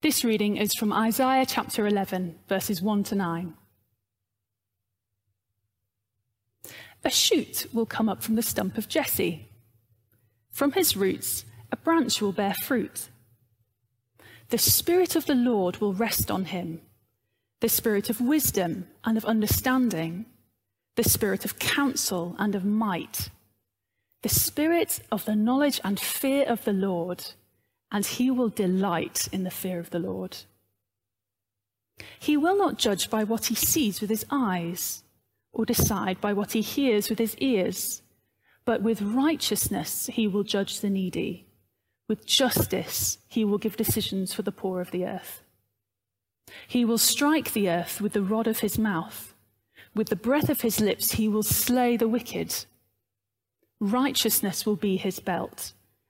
This reading is from Isaiah chapter 11, verses 1 to 9. A shoot will come up from the stump of Jesse. From his roots, a branch will bear fruit. The Spirit of the Lord will rest on him the Spirit of wisdom and of understanding, the Spirit of counsel and of might, the Spirit of the knowledge and fear of the Lord and he will delight in the fear of the Lord. He will not judge by what he sees with his eyes, or decide by what he hears with his ears, but with righteousness he will judge the needy. With justice he will give decisions for the poor of the earth. He will strike the earth with the rod of his mouth. With the breath of his lips he will slay the wicked. Righteousness will be his belt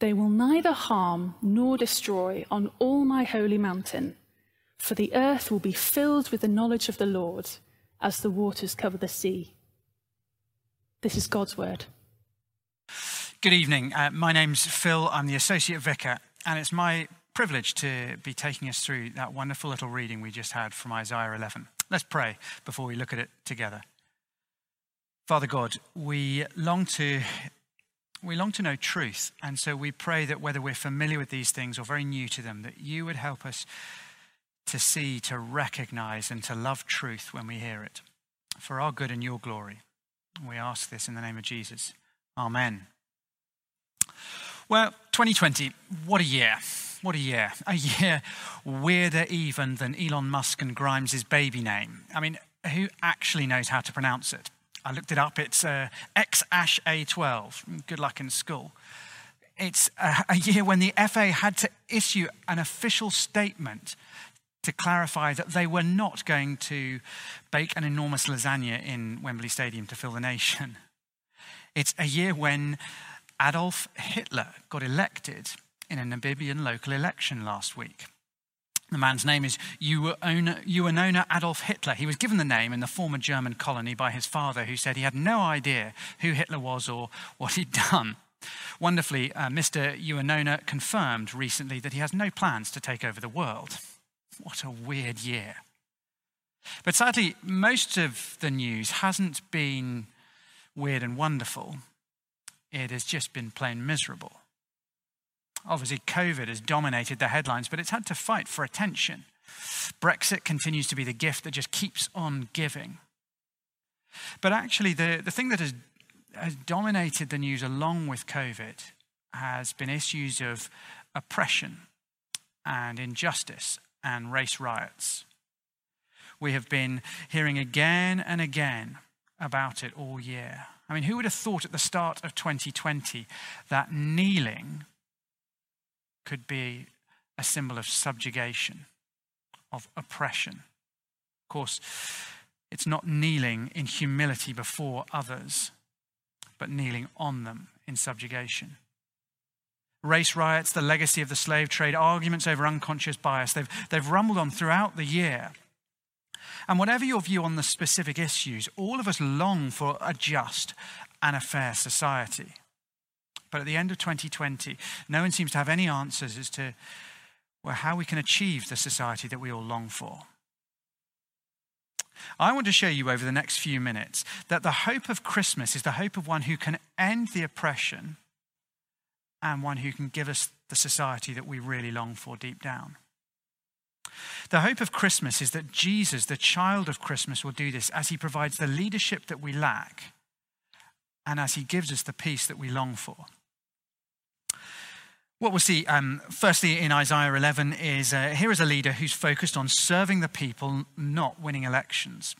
They will neither harm nor destroy on all my holy mountain, for the earth will be filled with the knowledge of the Lord as the waters cover the sea. This is God's word. Good evening. Uh, my name's Phil. I'm the Associate Vicar, and it's my privilege to be taking us through that wonderful little reading we just had from Isaiah 11. Let's pray before we look at it together. Father God, we long to we long to know truth. And so we pray that whether we're familiar with these things or very new to them, that you would help us to see, to recognize, and to love truth when we hear it. For our good and your glory. We ask this in the name of Jesus. Amen. Well, 2020, what a year. What a year. A year weirder even than Elon Musk and Grimes' baby name. I mean, who actually knows how to pronounce it? I looked it up. It's uh, X-Ash A12. Good luck in school. It's a, a year when the FA had to issue an official statement to clarify that they were not going to bake an enormous lasagna in Wembley Stadium to fill the nation. It's a year when Adolf Hitler got elected in a Namibian local election last week. The man's name is Uunona Adolf Hitler. He was given the name in the former German colony by his father, who said he had no idea who Hitler was or what he'd done. Wonderfully, uh, Mr. Uunona confirmed recently that he has no plans to take over the world. What a weird year. But sadly, most of the news hasn't been weird and wonderful, it has just been plain miserable. Obviously, COVID has dominated the headlines, but it's had to fight for attention. Brexit continues to be the gift that just keeps on giving. But actually, the, the thing that has, has dominated the news along with COVID has been issues of oppression and injustice and race riots. We have been hearing again and again about it all year. I mean, who would have thought at the start of 2020 that kneeling could be a symbol of subjugation, of oppression. Of course, it's not kneeling in humility before others, but kneeling on them in subjugation. Race riots, the legacy of the slave trade, arguments over unconscious bias, they've, they've rumbled on throughout the year. And whatever your view on the specific issues, all of us long for a just and a fair society. But at the end of 2020, no one seems to have any answers as to well, how we can achieve the society that we all long for. I want to show you over the next few minutes that the hope of Christmas is the hope of one who can end the oppression and one who can give us the society that we really long for deep down. The hope of Christmas is that Jesus, the child of Christmas, will do this as he provides the leadership that we lack and as he gives us the peace that we long for. What we'll see, um, firstly, in Isaiah 11 is uh, here is a leader who's focused on serving the people, not winning elections.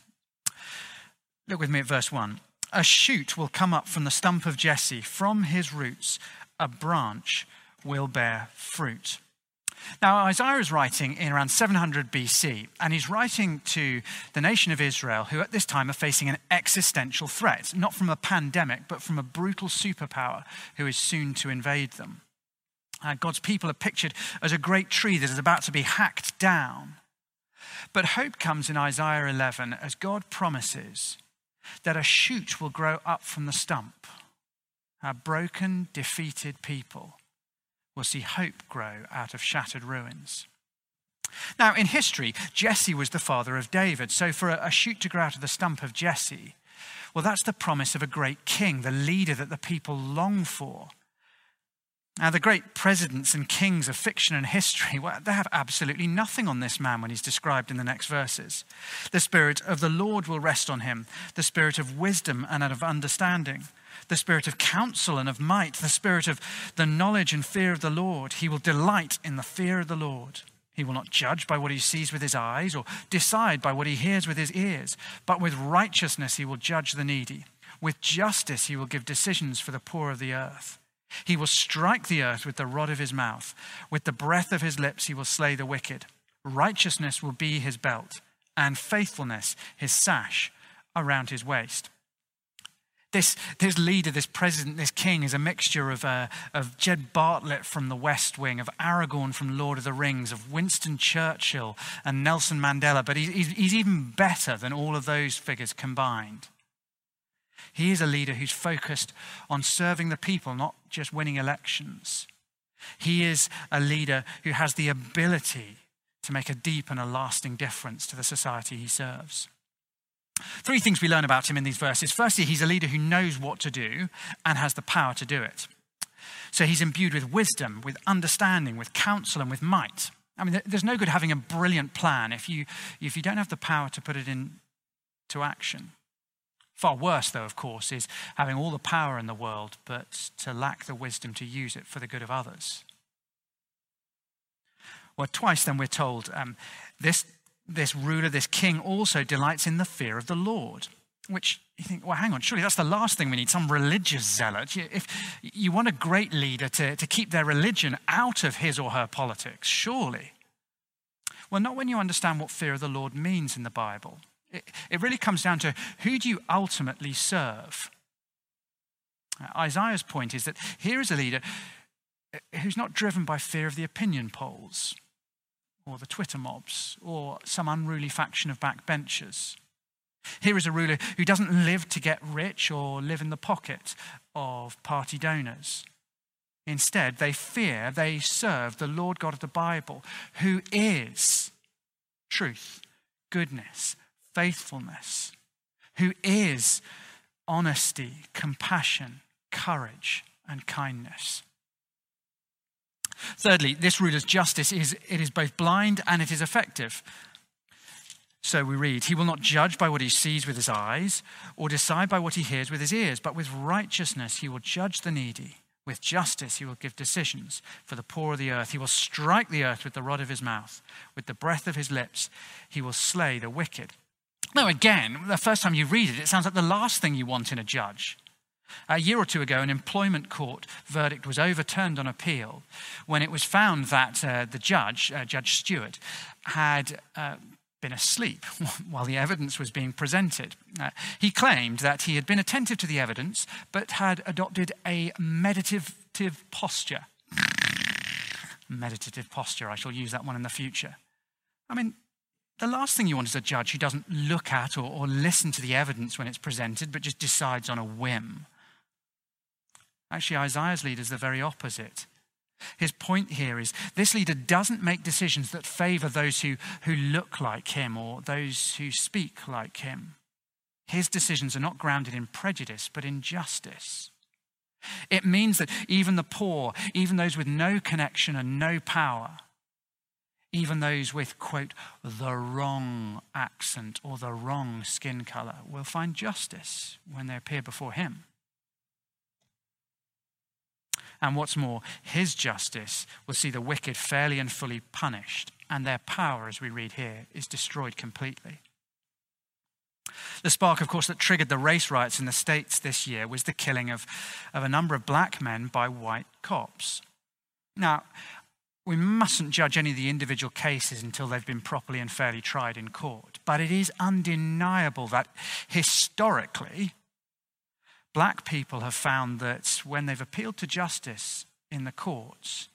Look with me at verse 1. A shoot will come up from the stump of Jesse, from his roots, a branch will bear fruit. Now, Isaiah is writing in around 700 BC, and he's writing to the nation of Israel, who at this time are facing an existential threat, not from a pandemic, but from a brutal superpower who is soon to invade them. Uh, God's people are pictured as a great tree that is about to be hacked down. But hope comes in Isaiah 11 as God promises that a shoot will grow up from the stump. A broken, defeated people will see hope grow out of shattered ruins. Now, in history, Jesse was the father of David. So, for a, shoot to grow out of the stump of Jesse, well, that's the promise of a great king, the leader that the people long for. Now, the great presidents and kings of fiction and history, well, they have absolutely nothing on this man when he's described in the next verses. The Spirit of the Lord will rest on him, the Spirit of wisdom and of understanding, the Spirit of counsel and of might, the Spirit of the knowledge and fear of the Lord. He will delight in the fear of the Lord. He will not judge by what he sees with his eyes or decide by what he hears with his ears, but with righteousness he will judge the needy. With justice he will give decisions for the poor of the earth. He will strike the earth with the rod of his mouth. With the breath of his lips, he will slay the wicked. Righteousness will be his belt, and faithfulness his sash around his waist. This, this leader, this president, this king is a mixture of, uh, of Jed Bartlet from the West Wing, of Aragorn from Lord of the Rings, of Winston Churchill and Nelson Mandela, but he's, he's even better than all of those figures combined. He is a leader who's focused on serving the people, not just winning elections. He is a leader who has the ability to make a deep and a lasting difference to the society he serves. Three things we learn about him in these verses. Firstly, he's a leader who knows what to do and has the power to do it. So he's imbued with wisdom, with understanding, with counsel, and with might. I mean, there's no good having a brilliant plan if you, if you don't have the power to put it into action. Far worse, though, of course, is having all the power in the world, but to lack the wisdom to use it for the good of others. Well, twice then we're told um, this, this ruler, this king, also delights in the fear of the Lord. Which you think, well, hang on, surely that's the last thing we need some religious zealot. If you want a great leader to, to keep their religion out of his or her politics, surely. Well, not when you understand what fear of the Lord means in the Bible. It, really comes down to who do you ultimately serve? Isaiah's point is that here is a leader who's not driven by fear of the opinion polls or the Twitter mobs or some unruly faction of backbenchers. Here is a ruler who doesn't live to get rich or live in the pocket of party donors. Instead, they fear, they serve the Lord God of the Bible, who is truth, goodness, faithfulness, who is honesty, compassion, courage, and kindness. Thirdly, this ruler's justice is it is both blind and it is effective. So we read, He will not judge by what he sees with his eyes, or decide by what he hears with his ears, but with righteousness he will judge the needy. With justice he will give decisions for the poor of the earth. He will strike the earth with the rod of his mouth. With the breath of his lips he will slay the wicked. Now, again, the first time you read it, it sounds like the last thing you want in a judge. A year or two ago, an employment court verdict was overturned on appeal when it was found that uh, the judge, uh, Judge Stewart, had uh, been asleep while the evidence was being presented. Uh, he claimed that he had been attentive to the evidence but had adopted a meditative posture. meditative posture, I shall use that one in the future. I mean, the last thing you want is a judge who doesn't look at or, or listen to the evidence when it's presented, but just decides on a whim. Actually, Isaiah's leader is the very opposite. His point here is this leader doesn't make decisions that favor those who, who look like him or those who speak like him. His decisions are not grounded in prejudice, but in justice. It means that even the poor, even those with no connection and no power, even those with, quote, the wrong accent or the wrong skin color will find justice when they appear before him. And what's more, his justice will see the wicked fairly and fully punished, and their power, as we read here, is destroyed completely. The spark, of course, that triggered the race riots in the States this year was the killing of, of a number of black men by white cops. Now, we mustn't judge any of the individual cases until they've been properly and fairly tried in court. But it is undeniable that historically, black people have found that when they've appealed to justice in the courts,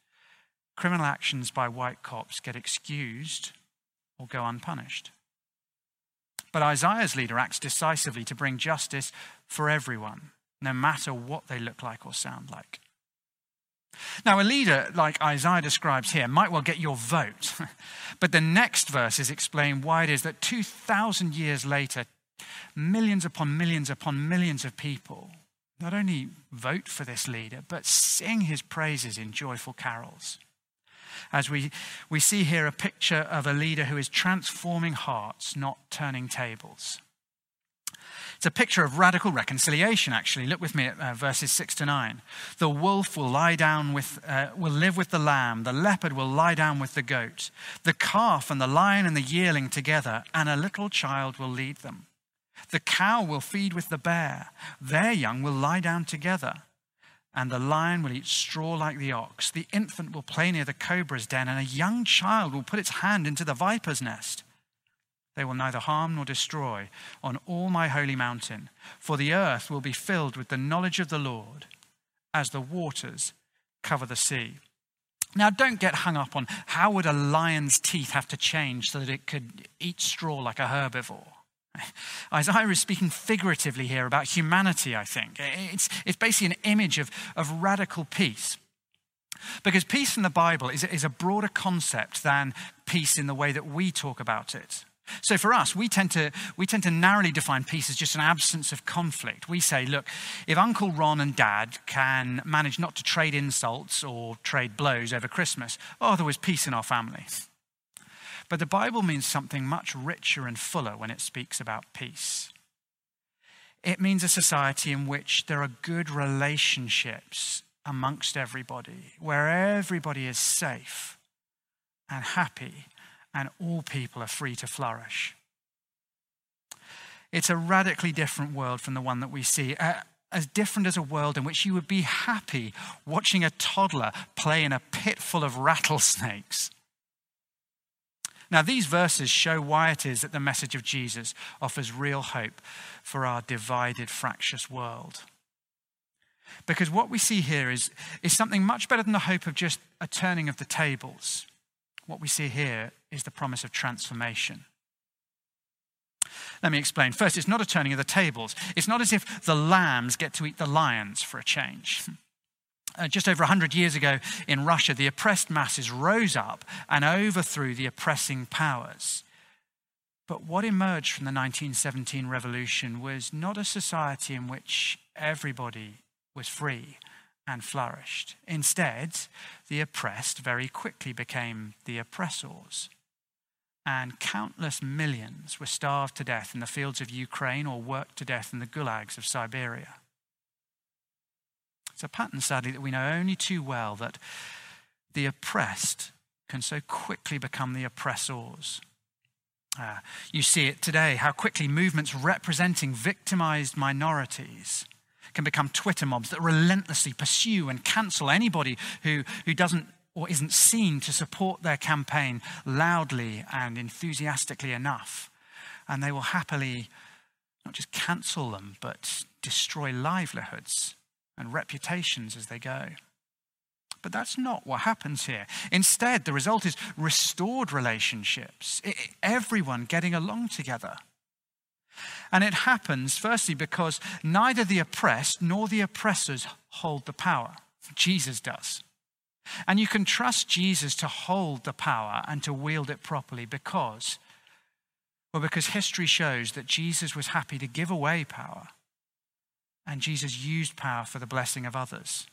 criminal actions by white cops get excused or go unpunished. But Isaiah's leader acts decisively to bring justice for everyone, no matter what they look like or sound like. Now, a leader like Isaiah describes here might well get your vote, but the next verses explain why it is that 2,000 years later, millions upon millions upon millions of people not only vote for this leader, but sing his praises in joyful carols. As we, we see here a picture of a leader who is transforming hearts, not turning tables. It's a picture of radical reconciliation, actually. Look with me at uh, verses 6 to 9. The wolf will lie down with, uh, will live with the lamb. The leopard will lie down with the goat. The calf and the lion and the yearling together, and a little child will lead them. The cow will feed with the bear. Their young will lie down together. And the lion will eat straw like the ox. The infant will play near the cobra's den, and a young child will put its hand into the viper's nest. They will neither harm nor destroy on all my holy mountain, for the earth will be filled with the knowledge of the Lord as the waters cover the sea. Now, don't get hung up on how would a lion's teeth have to change so that it could eat straw like a herbivore. Isaiah is speaking figuratively here about humanity, I think. It's, it's basically an image of, of radical peace. Because peace in the Bible is, is a broader concept than peace in the way that we talk about it. So for us, we tend, to, we tend to narrowly define peace as just an absence of conflict. We say, look, if Uncle Ron and Dad can manage not to trade insults or trade blows over Christmas, oh, there was peace in our family. But the Bible means something much richer and fuller when it speaks about peace. It means a society in which there are good relationships amongst everybody, where everybody is safe and happy and all people are free to flourish. It's a radically different world from the one that we see. Uh, as different as a world in which you would be happy watching a toddler play in a pit full of rattlesnakes. Now, these verses show why it is that the message of Jesus offers real hope for our divided, fractious world. Because what we see here is, is something much better than the hope of just a turning of the tables. What we see here is the promise of transformation. Let me explain. First, it's not a turning of the tables. It's not as if the lambs get to eat the lions for a change. Uh, just over 100 years ago in Russia, the oppressed masses rose up and overthrew the oppressing powers. But what emerged from the 1917 revolution was not a society in which everybody was free and flourished. Instead, the oppressed very quickly became the oppressors. And countless millions were starved to death in the fields of Ukraine or worked to death in the gulags of Siberia. It's a pattern, sadly, that we know only too well that the oppressed can so quickly become the oppressors. Uh, you see it today, how quickly movements representing victimized minorities can become Twitter mobs that relentlessly pursue and cancel anybody who, who doesn't or isn't seen to support their campaign loudly and enthusiastically enough. And they will happily not just cancel them, but destroy livelihoods and reputations as they go. But that's not what happens here. Instead, the result is restored relationships, everyone getting along together. And it happens, firstly, because neither the oppressed nor the oppressors hold the power. Jesus does. And you can trust Jesus to hold the power and to wield it properly because, well, because history shows that Jesus was happy to give away power and Jesus used power for the blessing of others.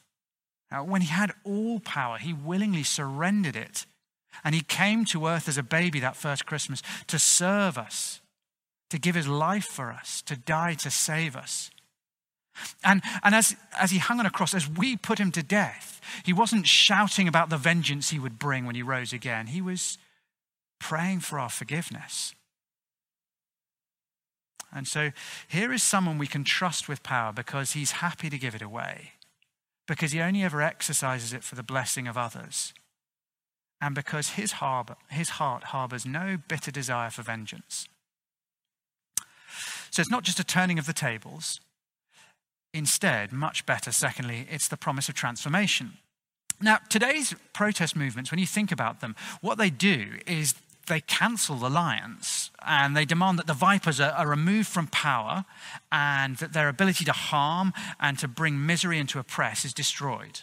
Now, when he had all power, he willingly surrendered it. And he came to earth as a baby that first Christmas to serve us to give his life for us, to die to save us. And, and as, as he hung on a cross, as we put him to death, he wasn't shouting about the vengeance he would bring when he rose again. He was praying for our forgiveness. And so here is someone we can trust with power because he's happy to give it away, because he only ever exercises it for the blessing of others. and because his, harbor, his heart harbors no bitter desire for vengeance. So it's not just a turning of the tables. Instead, much better, secondly, it's the promise of transformation. Now, today's protest movements, when you think about them, what they do is they cancel the lions and they demand that the vipers are, are, removed from power and that their ability to harm and to bring misery and to oppress is destroyed.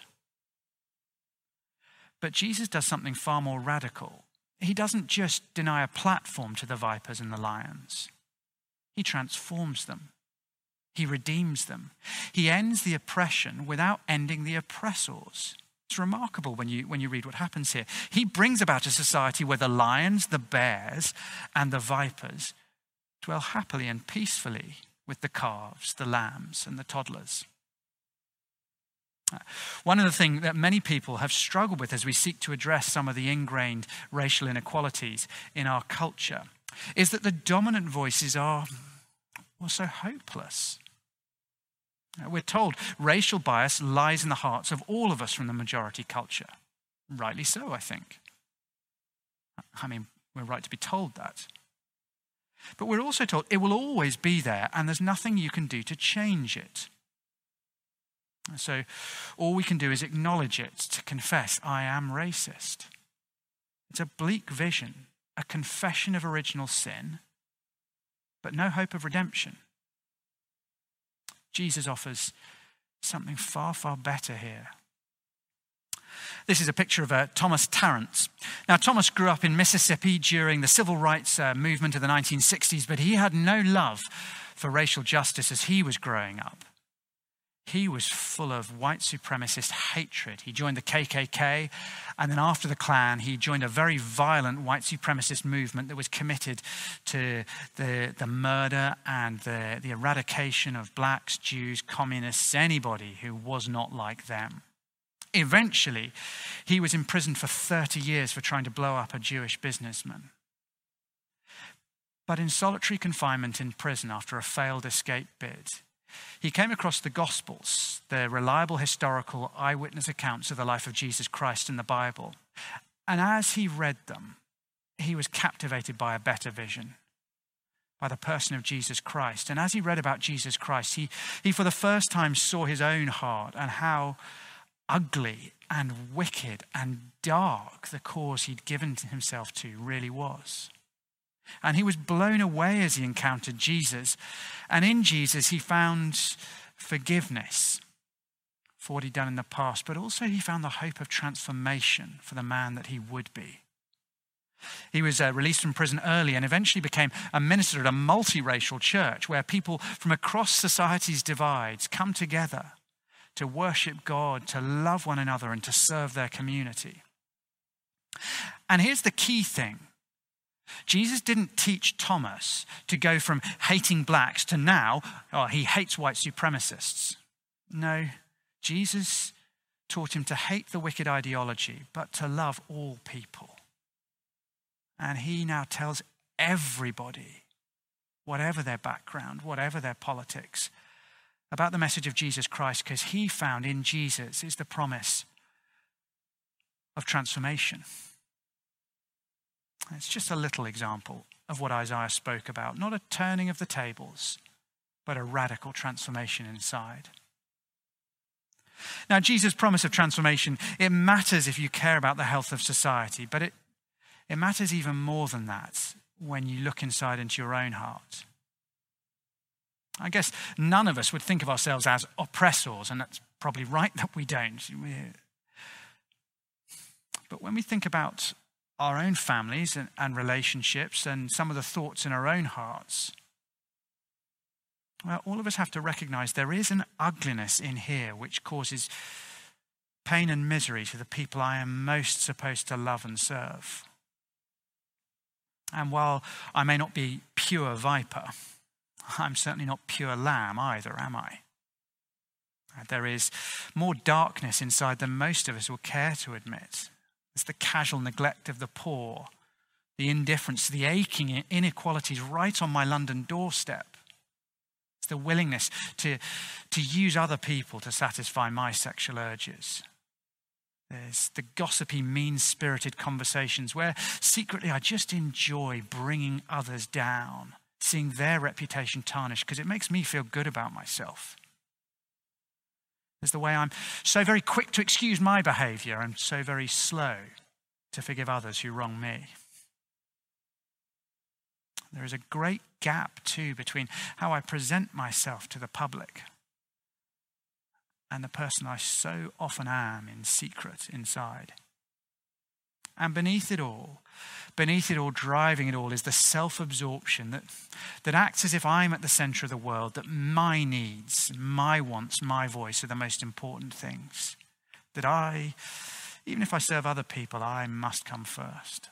But Jesus does something far more radical. He doesn't just deny a platform to the vipers and the lions, he transforms them. He redeems them. He ends the oppression without ending the oppressors. It's remarkable when you, when you read what happens here. He brings about a society where the lions, the bears, and the vipers dwell happily and peacefully with the calves, the lambs, and the toddlers. One of the things that many people have struggled with as we seek to address some of the ingrained racial inequalities in our culture is that the dominant voices are well, so hopeless. We're told racial bias lies in the hearts of all of us from the majority culture. Rightly so, I think. I mean, we're right to be told that. But we're also told it will always be there and there's nothing you can do to change it. So all we can do is acknowledge it, to confess, I am racist. It's a bleak vision, a confession of original sin, but no hope of redemption. Jesus offers something far, far better here. This is a picture of uh, Thomas Tarrant. Now, Thomas grew up in Mississippi during the civil rights uh, movement of the 1960s, but he had no love for racial justice as he was growing up he was full of white supremacist hatred. He joined the KKK, and then after the Klan, he joined a very violent white supremacist movement that was committed to the, the murder and the, the eradication of blacks, Jews, communists, anybody who was not like them. Eventually, he was imprisoned for 30 years for trying to blow up a Jewish businessman. But in solitary confinement in prison after a failed escape bid, he came across the Gospels, the reliable historical eyewitness accounts of the life of Jesus Christ in the Bible. And as he read them, he was captivated by a better vision, by the person of Jesus Christ. And as he read about Jesus Christ, he, he for the first time saw his own heart and how ugly and wicked and dark the cause he'd given himself to really was. And he was blown away as he encountered Jesus. And in Jesus, he found forgiveness for what he'd done in the past, but also he found the hope of transformation for the man that he would be. He was uh, released from prison early and eventually became a minister at a multiracial church where people from across society's divides come together to worship God, to love one another, and to serve their community. And here's the key thing Jesus didn't teach Thomas to go from hating blacks to now, oh, he hates white supremacists. No, Jesus taught him to hate the wicked ideology, but to love all people. And he now tells everybody, whatever their background, whatever their politics, about the message of Jesus Christ, because he found in Jesus is the promise of transformation. It's just a little example of what Isaiah spoke about. Not a turning of the tables, but a radical transformation inside. Now, Jesus' promise of transformation, it matters if you care about the health of society, but it, it matters even more than that when you look inside into your own heart. I guess none of us would think of ourselves as oppressors, and that's probably right that we don't. But when we think about our own families and, and relationships and some of the thoughts in our own hearts, well, all of us have to recognize there is an ugliness in here which causes pain and misery to the people I am most supposed to love and serve. And while I may not be pure viper, I'm certainly not pure lamb either, am I? There is more darkness inside than most of us will care to admit. It's the casual neglect of the poor, the indifference, the aching inequalities right on my London doorstep. It's the willingness to, to use other people to satisfy my sexual urges. There's the gossipy, mean spirited conversations where secretly I just enjoy bringing others down, seeing their reputation tarnished because it makes me feel good about myself. There's the way I'm so very quick to excuse my behavior and so very slow to forgive others who wrong me. There is a great gap, too, between how I present myself to the public and the person I so often am in secret inside. And beneath it all, beneath it all, driving it all, is the self absorption that, that acts as if I'm at the center of the world, that my needs, my wants, my voice are the most important things. That I, even if I serve other people, I must come first.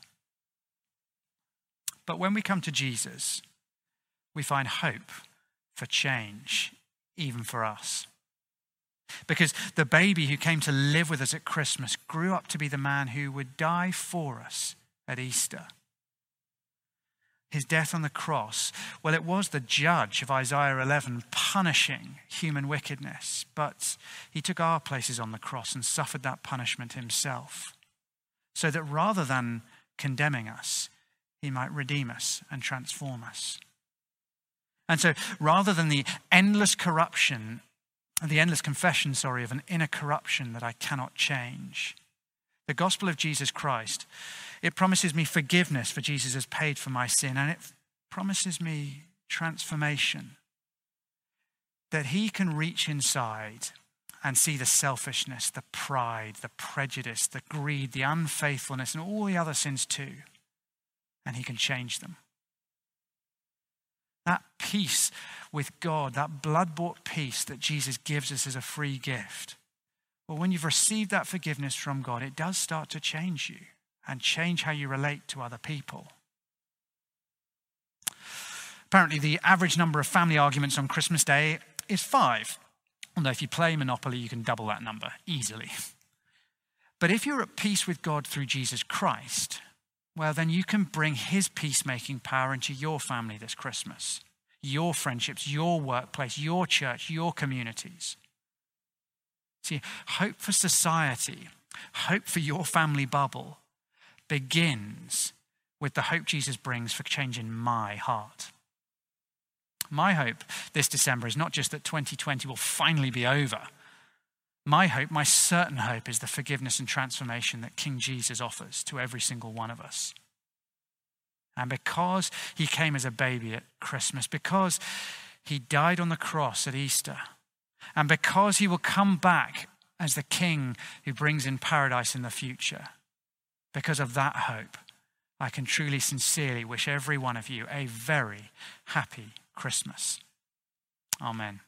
But when we come to Jesus, we find hope for change, even for us. Because the baby who came to live with us at Christmas grew up to be the man who would die for us at Easter. His death on the cross, well, it was the judge of Isaiah 11 punishing human wickedness, but he took our places on the cross and suffered that punishment himself. So that rather than condemning us, he might redeem us and transform us. And so rather than the endless corruption, the endless confession, sorry, of an inner corruption that I cannot change, the gospel of Jesus Christ, it promises me forgiveness for Jesus has paid for my sin, and it promises me transformation. That he can reach inside and see the selfishness, the pride, the prejudice, the greed, the unfaithfulness, and all the other sins too and He can change them. That peace with God, that blood bought peace that Jesus gives us as a free gift. Well, when you've received that forgiveness from God, it does start to change you and change how you relate to other people. Apparently, the average number of family arguments on Christmas Day is five. Although, if you play Monopoly, you can double that number easily. But if you're at peace with God through Jesus Christ, well, then you can bring his peacemaking power into your family this Christmas, your friendships, your workplace, your church, your communities. See, hope for society, hope for your family bubble begins with the hope Jesus brings for changing my heart. My hope this December is not just that 2020 will finally be over. My hope, my certain hope, is the forgiveness and transformation that King Jesus offers to every single one of us. And because he came as a baby at Christmas, because he died on the cross at Easter, and because he will come back as the king who brings in paradise in the future, because of that hope, I can truly, sincerely wish every one of you a very happy Christmas. Amen.